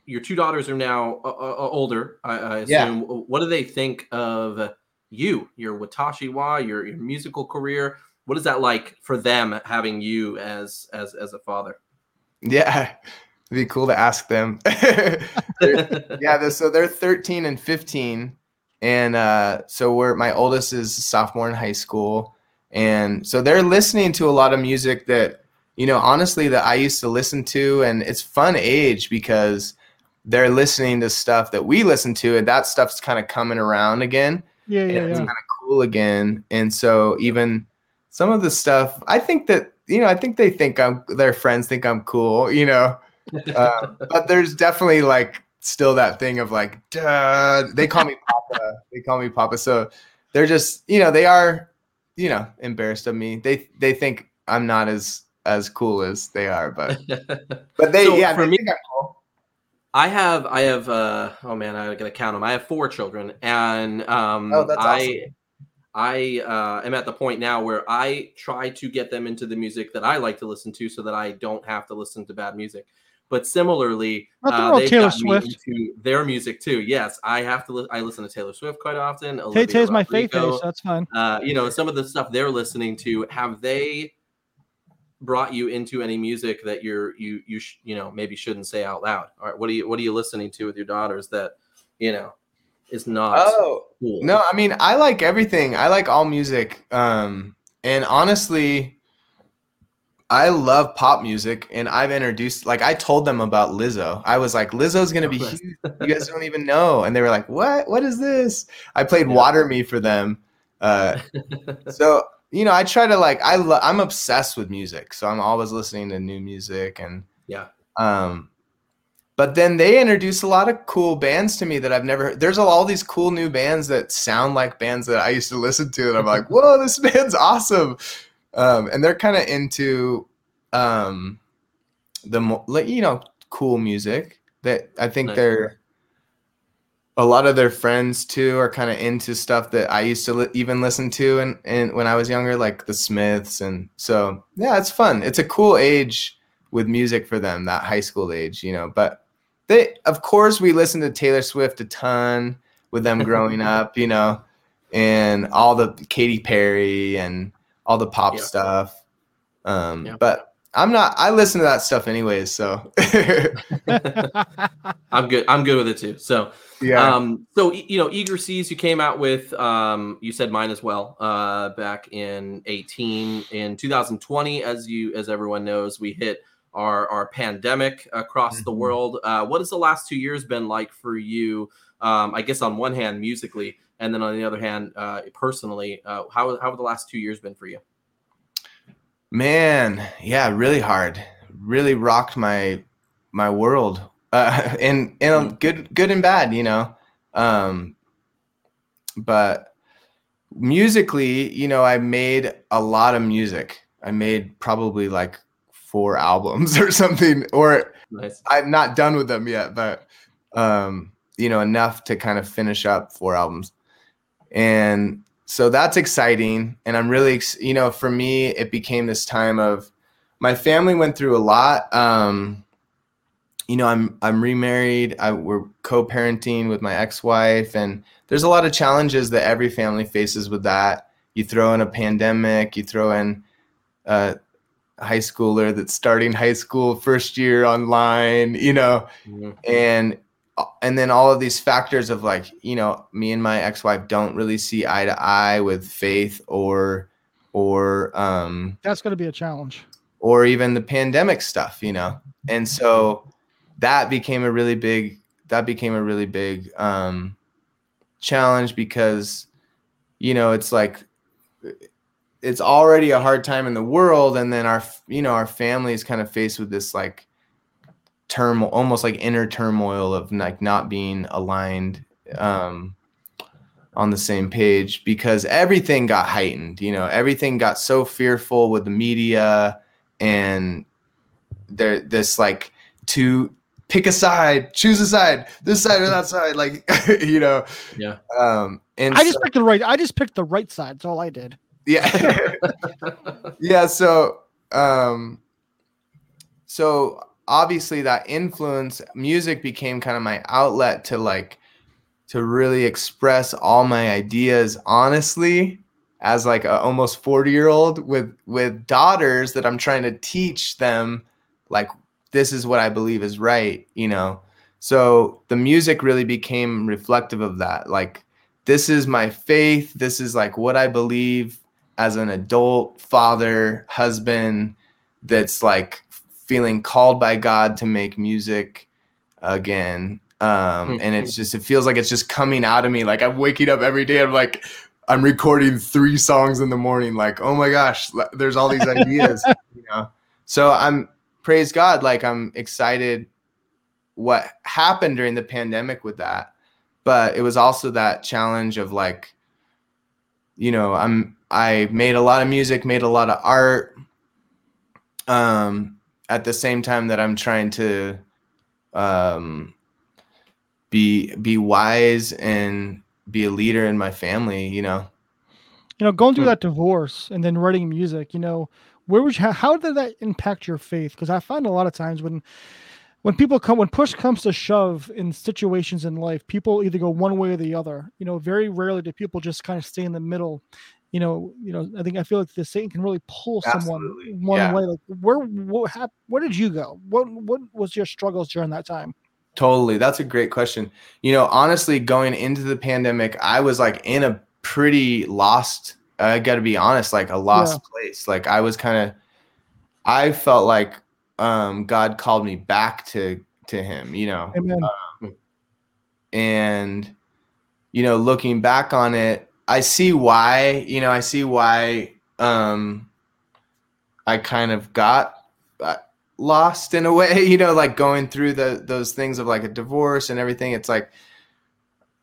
your two daughters are now uh, uh, older, I, I assume. Yeah. What do they think of you, your Watashi wa, your, your musical career? What is that like for them having you as as as a father? Yeah, it'd be cool to ask them. yeah, they're, so they're 13 and 15, and uh, so we're my oldest is sophomore in high school, and so they're listening to a lot of music that you know honestly that I used to listen to, and it's fun age because they're listening to stuff that we listen to, and that stuff's kind of coming around again. Yeah, yeah, it's yeah. kind of cool again. And so even some of the stuff, I think that you know, I think they think I'm their friends think I'm cool, you know. Uh, but there's definitely like still that thing of like, Duh. they call me Papa. they call me Papa. So they're just, you know, they are, you know, embarrassed of me. They they think I'm not as as cool as they are, but but they so yeah, for they me, cool. I have I have uh oh man I gotta count them. I have four children, and um oh, that's I awesome. I uh, am at the point now where I try to get them into the music that I like to listen to, so that I don't have to listen to bad music. But similarly, uh, they've Taylor Swift. into their music too. Yes, I have to. Li- I listen to Taylor Swift quite often. Tay Tay's my favorite. So that's fine. Uh, you know, some of the stuff they're listening to. Have they brought you into any music that you're you you sh- you know maybe shouldn't say out loud? All right what are you what are you listening to with your daughters that you know is not oh cool? no i mean i like everything. I like all music um and honestly i love pop music and i've introduced like i told them about lizzo. I was like lizzo's gonna be huge. You guys don't even know. And they were like what? What is this? I played yeah. water me for them uh so you know, I try to like I lo- I'm obsessed with music, so I'm always listening to new music and yeah. Um, but then they introduce a lot of cool bands to me that I've never. There's all these cool new bands that sound like bands that I used to listen to, and I'm like, whoa, this band's awesome. Um, and they're kind of into um, the you know cool music that I think nice. they're a lot of their friends too are kind of into stuff that I used to li- even listen to and and when I was younger, like the Smiths, and so yeah, it's fun. It's a cool age with music for them, that high school age, you know. But they, of course, we listened to Taylor Swift a ton with them growing up, you know, and all the Katy Perry and all the pop Yeah. stuff. Um, Yeah. But I'm not. I listen to that stuff anyways. So I'm good. I'm good with it too. So, yeah. um, so you know, Eager Seas, you came out with, um, you said mine as well, uh, back in 18. In 2020, as you, as everyone knows, we hit our our pandemic across the Mhm. world. Uh, what has the last two years been like for you? Um, I guess on one hand, musically, and then on the other hand, uh, personally, uh, how how have the last two years been for you? Man, yeah, really hard. Really rocked my my world. Uh and and good good and bad, you know. Um but musically, you know, I made a lot of music. I made probably like four albums or something or Nice. I'm not done with them yet, but um, you know, enough to kind of finish up four albums. And so that's exciting. And I'm really, ex- you know, for me, it became this time of my family went through a lot. Um, you know, I'm I'm remarried. I, we're co-parenting with my ex-wife, and there's a lot of challenges that every family faces with that. You throw in a pandemic, you throw in a high schooler that's starting high school first year online, you know, Mhm. and and then all of these factors of like, you know, me and my ex-wife don't really see eye to eye with faith or or um That's going to be a challenge. or even the pandemic stuff, you know. And so that became a really big that became a really big um challenge because you know, it's like it's already a hard time in the world and then our you know, our family is kind of faced with this like turmoil almost like inner turmoil of like not being aligned um on the same page because everything got heightened you know everything got so fearful with the media and there this like to pick a side choose a side this side or that side like you know Yeah. um and I just so- picked the right. I just picked the right side. That's all I did. yeah yeah so um so obviously that influence music became kind of my outlet to like to really express all my ideas honestly as like a almost 40 year old with with daughters that i'm trying to teach them like this is what i believe is right you know? So the music really became reflective of that like this is my faith this is like what i believe as an adult father husband that's like feeling called by god to make music again. Um and it's just it feels like it's just coming out of me. Like i'm waking up every day i'm like i'm recording three songs in the morning like oh my gosh there's all these ideas you know? So i'm praise god like i'm excited what happened during the pandemic with that. But it was also that challenge of like you know i'm i made a lot of music made a lot of art. Um at the same time that i'm trying to um be be wise and be a leader in my family you know You know, going through Hmm. that divorce and then writing music. You know, where was you, how, how did that impact your faith? Because I find a lot of times when when people come when push comes to shove in situations in life, people either go one way or the other. You know, very rarely do people just kind of stay in the middle. You know, you know. I think I feel like the Satan can really pull someone Absolutely, one yeah. way. Like, where what hap- where did you go? What what was your struggles during that time? Totally. That's a great question. You know, honestly, going into the pandemic, I was like in a pretty lost, I got to be honest, like a lost place. Like I was kind of, I felt like um, God called me back to to Him. You know, Amen. and you know, looking back on it, I see why. You know, I see why um, I kind of got uh, lost in a way. You know, like going through the those things of like a divorce and everything. It's like,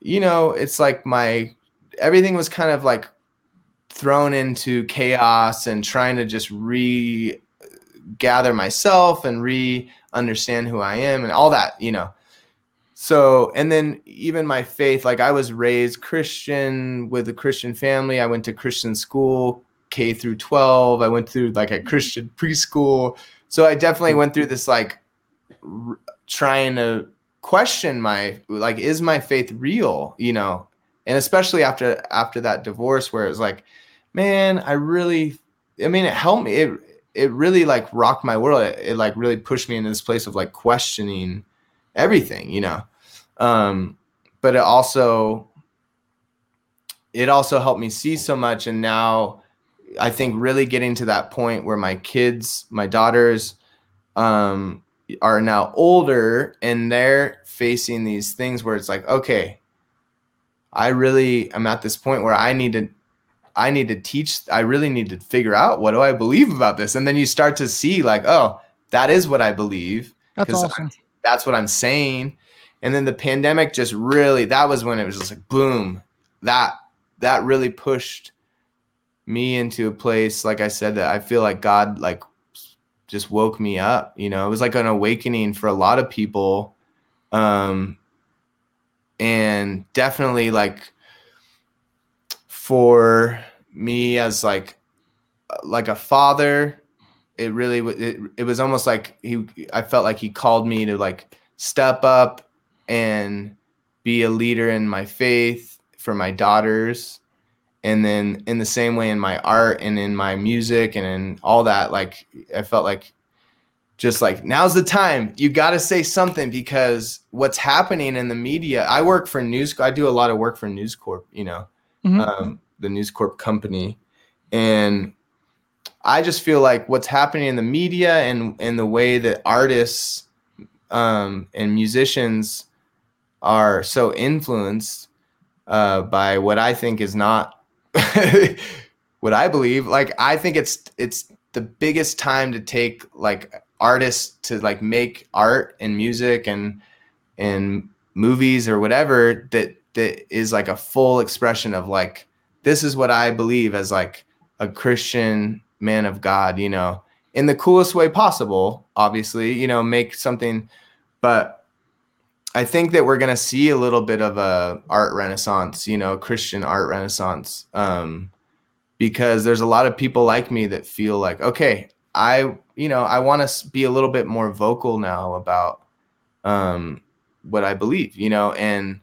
you know, it's like my everything was kind of like thrown into chaos and trying to just re gather myself and re understand who I am and all that, you know. So, and then even my faith, like I was raised Christian with a Christian family. I went to Christian school, K through 12. I went through like a Christian preschool. So I definitely went through this like r- trying to question my like is my faith real, you know? and especially after after that divorce where it was like man i really i mean it helped me it it really like rocked my world it, it like really pushed me into this place of like questioning everything you know um but it also it also helped me see so much and now i think really getting to that point where my kids my daughters um are now older and they're facing these things where it's like okay i really am at this point where i need to i need to teach i really need to figure out what do i believe about this and then you start to see like oh that is what i believe That's awesome. That's what i'm saying. And then the pandemic just really that was when it was just like boom. That that really pushed me into a place like i said that i feel like god like just woke me up you know? It was like an awakening for a lot of people. Um and definitely like for me as like like a father it really it, it was almost like he i felt like he called me to like step up and be a leader in my faith for my daughters. And then in the same way in my art and in my music and in all that like i felt like just like now's the time. You got to say something because what's happening in the media i work for news i do a lot of work for news corp you know Mhm. um, the news corp company. And i just feel like what's happening in the media and and the way that artists um, and musicians are so influenced uh, by what I think is not what I believe. Like I think it's it's the biggest time to take like artists to like make art and music and and movies or whatever that that is like a full expression of like this is what I believe as like a Christian man of God, you know, in the coolest way possible, obviously, you know, make something but I think that we're gonna see a little bit of a art renaissance, you know, Christian art renaissance, um, because there's a lot of people like me that feel like, okay, I, you know, I want to be a little bit more vocal now about um, what I believe, you know, and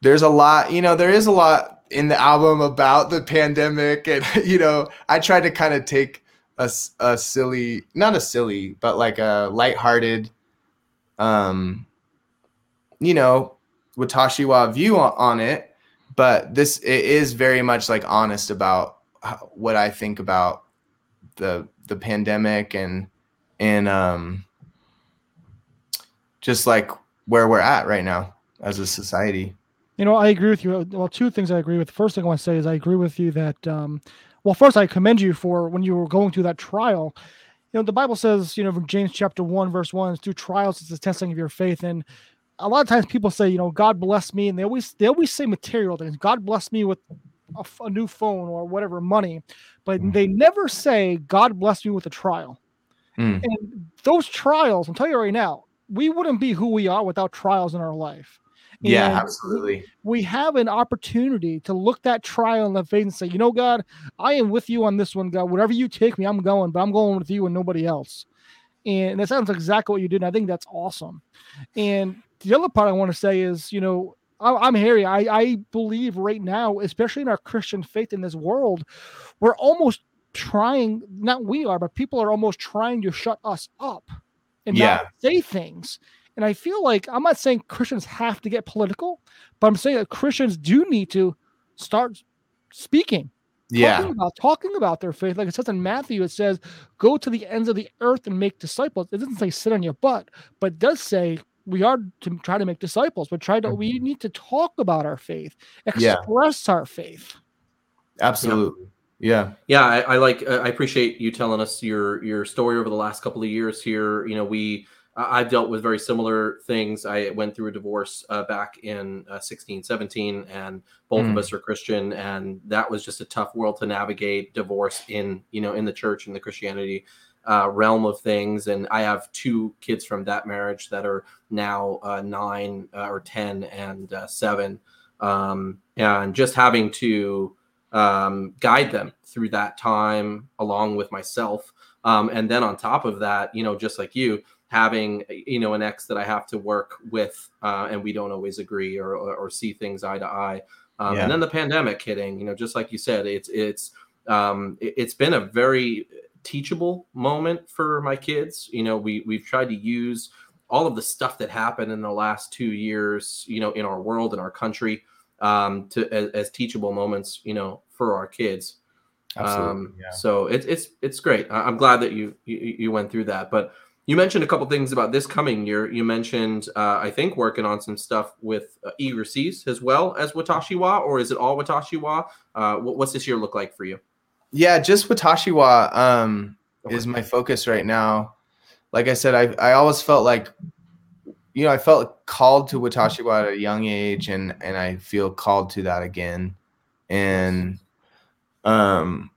there's a lot, you know, there is a lot in the album about the pandemic, and you know, I tried to kind of take a, a silly, not a silly, but like a lighthearted um you know watashiwa view on, it. But this it is very much like honest about what i think about the the pandemic and and um just like where we're at right now as a society You know, I agree with you. Well, two things I agree with. The first thing I want to say is I agree with you that, um, well, first, I commend you for when you were going through that trial. You know, the Bible says, you know, from James chapter 1, verse 1, through trials, it's the testing of your faith. And a lot of times people say, you know, God bless me. And they always, they always say material things. God bless me with a new phone or whatever money. But they never say, God bless me with a trial. Mm. And those trials, I'll tell you right now, we wouldn't be who we are without trials in our life. Yeah And absolutely we have an opportunity to look that trial in the face and say, you know, God, I am with you on this one, God. Whatever you take me, I'm going, but I'm going with you and nobody else. And that sounds exactly what you did. And I think that's awesome. And the other part I want to say is, you know, I- I'm Harry. I, I believe right now, especially in our Christian faith in this world, we're almost trying, not we are, but people are almost trying to shut us up and Yeah. not say things. And I feel like I'm not saying Christians have to get political, but I'm saying that Christians do need to start speaking, yeah talking about talking about their faith. Like it says in Matthew, it says, "Go to the ends of the earth and make disciples." It doesn't say sit on your butt, but it does say we are to try to make disciples. But try to we need to talk about our faith, Yeah. express our faith. absolutely yeah Yeah, I, I like. Uh, I appreciate you telling us your your story over the last couple of years here. You know, we I- I've dealt with very similar things. I went through a divorce uh, back in uh, 16, 17, and both of Mm. us are Christian, and that was just a tough world to navigate. Divorce in you know in the church and the Christianity uh, realm of things, and I have two kids from that marriage that are now uh, nine uh, or ten and uh, seven, um, and just having to um, guide them through that time along with myself. Um, and then on top of that, you know, just like you, having you know an ex that I have to work with, uh, and we don't always agree or, or, or see things eye to eye. Um, Yeah. And then the pandemic hitting, you know, just like you said, it's it's um, it, it's been a very teachable moment for my kids. You know, we we've tried to use all of the stuff that happened in the last two years, you know, in our world in our country, um, to as, as teachable moments, you know, for our kids. Um, yeah. So it's it's it's great. I'm glad that you, you you went through that. But you mentioned a couple things about this coming year. You mentioned uh, I think working on some stuff with uh, Eager Seas as well as Watashiwa, or is it all Watashiwa? Uh, what, what's this year look like for you? Yeah, just Watashiwa um, Okay. is my focus right now. Like I said, I I always felt like, you know, I felt called to Watashiwa at a young age, and and I feel called to that again. And um,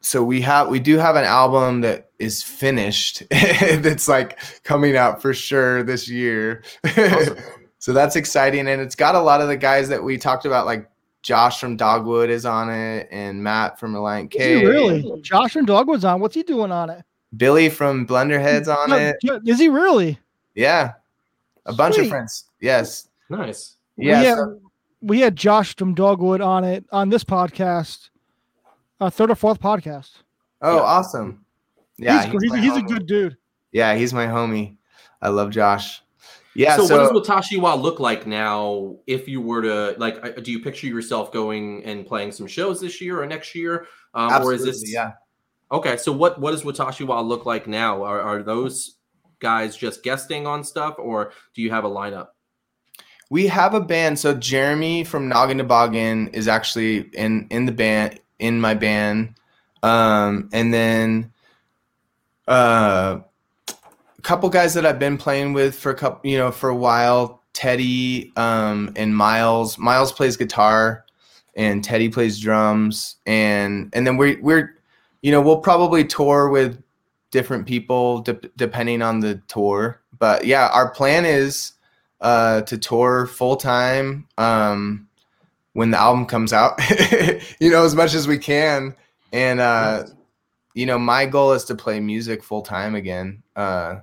so we have we do have an album that is finished. that's like coming out for sure this year. Awesome. so that's exciting, and it's got a lot of the guys that we talked about, like Josh from Dogwood is on it, and Matt from Relient K. he really? Josh from Dogwood's on. What's he doing on it? Billy from Blenderheads on No, it. Jo- Is he really? Yeah. A bunch of friends. Yes. Nice. Yeah. we had, so- we had Josh from Dogwood on it on this podcast, uh, third or fourth podcast. oh, Yeah. awesome. Yeah. he's, he's, my he's a good dude. Yeah, he's my homie. I love Josh. Yeah. so, So, what does Watashiwa look like now? If you were to like, uh, do you picture yourself going and playing some shows this year or next year, um, or is absolutely, this yeah. okay? So, what what does Watashiwa look like now? Are are those guys just guesting on stuff, or do you have a lineup? We have a band. So Jeremy from Noggin Toboggan is actually in in the band in my band. Um and then uh a couple guys that I've been playing with for a couple you know for a while, Teddy um and Miles. Miles plays guitar and Teddy plays drums and and then we we're you know, we'll probably tour with different people de- depending on the tour. But yeah, our plan is uh, to tour full time um, when the album comes out. you know, as much as we can, and uh, you know, my goal is to play music full time again. Uh,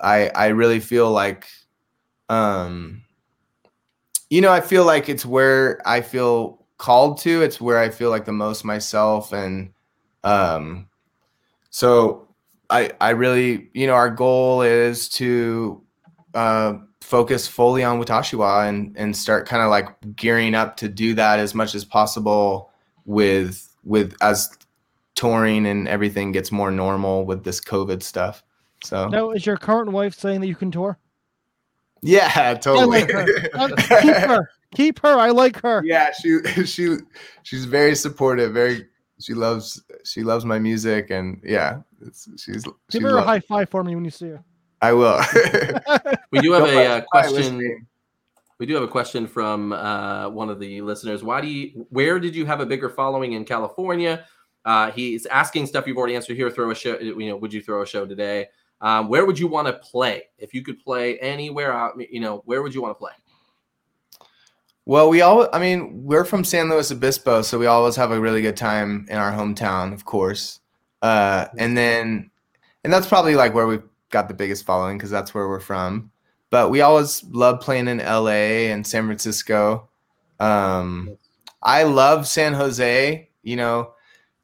I I really feel like, um, you know, I feel like it's where I feel called to. It's where I feel like the most myself, and um, so I I really you know our goal is to uh, focus fully on Watashiwa and and start kind of like gearing up to do that as much as possible with with as touring and everything gets more normal with this COVID stuff. So Now, is your current wife saying that you can tour? yeah, I totally. like her. Keep her. Keep her. I like her. yeah, she she she's very supportive. Very she loves she loves my music and yeah, it's, she's Give she her a high five for me when you see her. I will. We do have Don't a uh, question. We do have a question from uh, one of the listeners. Why do you? Where did you have a bigger following in California? Uh, he's asking stuff you've already answered here. Throw a show. You know, would you throw a show today? Um, where would you want to play if you could play anywhere out? You know, where would you want to play? Well, we all, I mean, we're from San Luis Obispo, so we always have a really good time in our hometown, of course. Uh, and then, and that's probably like where we've got the biggest following because that's where we're from. But we always love playing in LA and San Francisco. Um, I love San Jose, you know,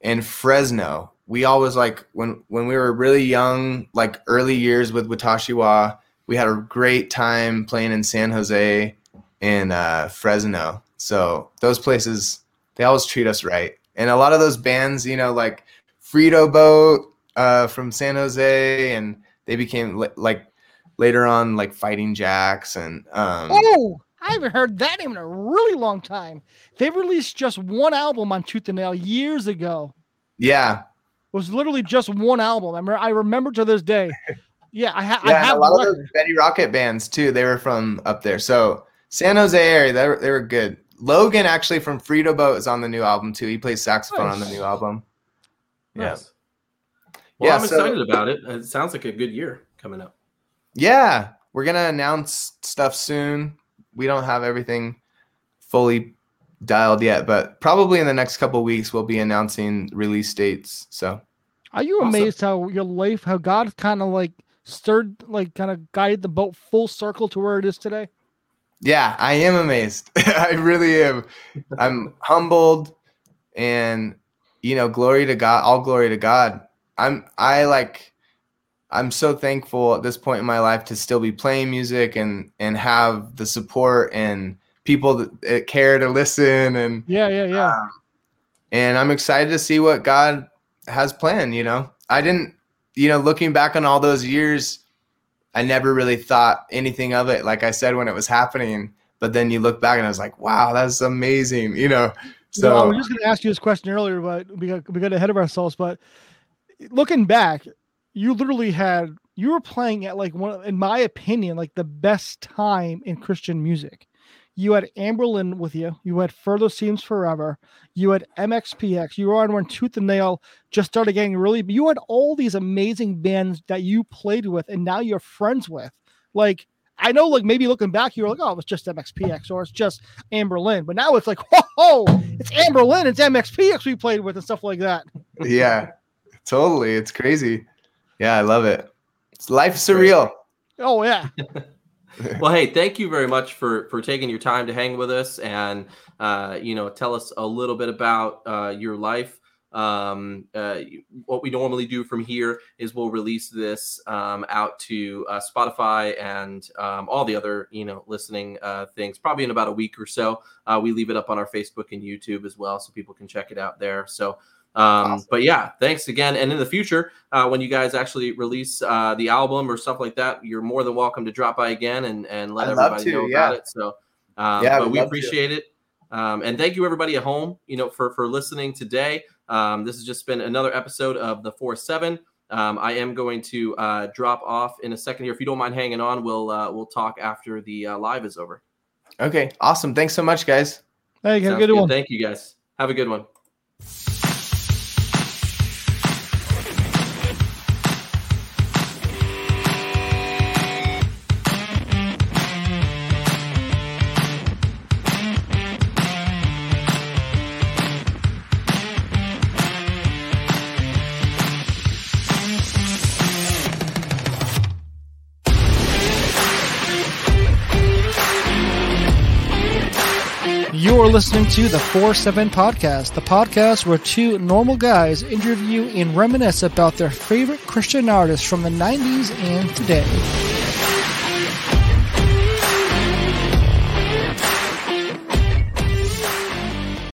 and Fresno. We always like when when we were really young, like early years with Watashiwa, we had a great time playing in San Jose and uh, Fresno. So those places, they always treat us right. And a lot of those bands, you know, like Frito Boat uh, from San Jose, and they became li- like later on like Fighting Jacks and um, Oh, I haven't heard that name in a really long time. They released just one album on Tooth and Nail years ago. yeah, It was literally just one album. I remember, I remember to this day. Yeah, I, ha- yeah, and have a lot the of those. Betty Rocket bands too. They were from up there. So San Jose area, they were, they were good. Logan actually from Frito Boat is on the new album too. He plays saxophone on the new album. Yeah. Nice. Well, Yeah, I'm so- excited about it. It sounds like a good year coming up. Yeah, we're gonna announce stuff soon. We don't have everything fully dialed yet, but probably in the next couple weeks we'll be announcing release dates. So Are you Awesome. amazed how your life, how God kind of like stirred, like kind of guided the boat full circle to where it is today? Yeah, I am amazed. I really am. I'm humbled and you know, glory to God, all glory to God. I'm I like I'm so thankful at this point in my life to still be playing music and and have the support and people that, care to listen and Yeah, yeah, yeah. um, and I'm excited to see what God has planned. You know, I didn't, you know, looking back on all those years, I never really thought anything of it. Like I said when it was happening, but then you look back and I was like, wow, that's amazing. You know, so no, I was just going to ask you this question earlier, but we got we got ahead of ourselves. But looking back, you literally had you were playing at like one, in my opinion, like the best time in Christian music. You had Anberlin with you. You had Further Seems Forever. You had MXPX. You were on when Tooth and Nail just started getting really. You had all these amazing bands that you played with, and now you're friends with. Like I know, like maybe looking back, you were like, "Oh, it's just MXPX or it's just Anberlin," but now it's like, "Whoa, it's Anberlin, it's MXPX we played with and stuff like that." yeah, totally. It's crazy. Yeah, I love it. It's life surreal. Oh yeah, well, hey, thank you very much for for taking your time to hang with us and uh, you know tell us a little bit about uh, your life. Um, uh, what we normally do from here is we'll release this um, out to uh, Spotify and um, all the other you know listening uh, things probably in about a week or so. Uh, we leave it up on our Facebook and YouTube as well, so people can check it out there. So. Um, Awesome. But yeah, thanks again. And in the future, uh, when you guys actually release uh, the album or stuff like that, you're more than welcome to drop by again and, and let I'd everybody to, know yeah. about it. So, um, Yeah, but we'd we love to. appreciate it. Um, and thank you everybody at home, you know, for, for listening today. Um, this has just been another episode of the four seven. Um, I am going to uh, drop off in a second here. If you don't mind hanging on, we'll uh, we'll talk after the uh, live is over. Okay, awesome. Thanks so much, guys. hey, have a Sounds good one. Thank you guys. Have a good one. Listening to the 4 7 Podcast, the podcast where two normal guys interview and reminisce about their favorite Christian artists from the 90s and today.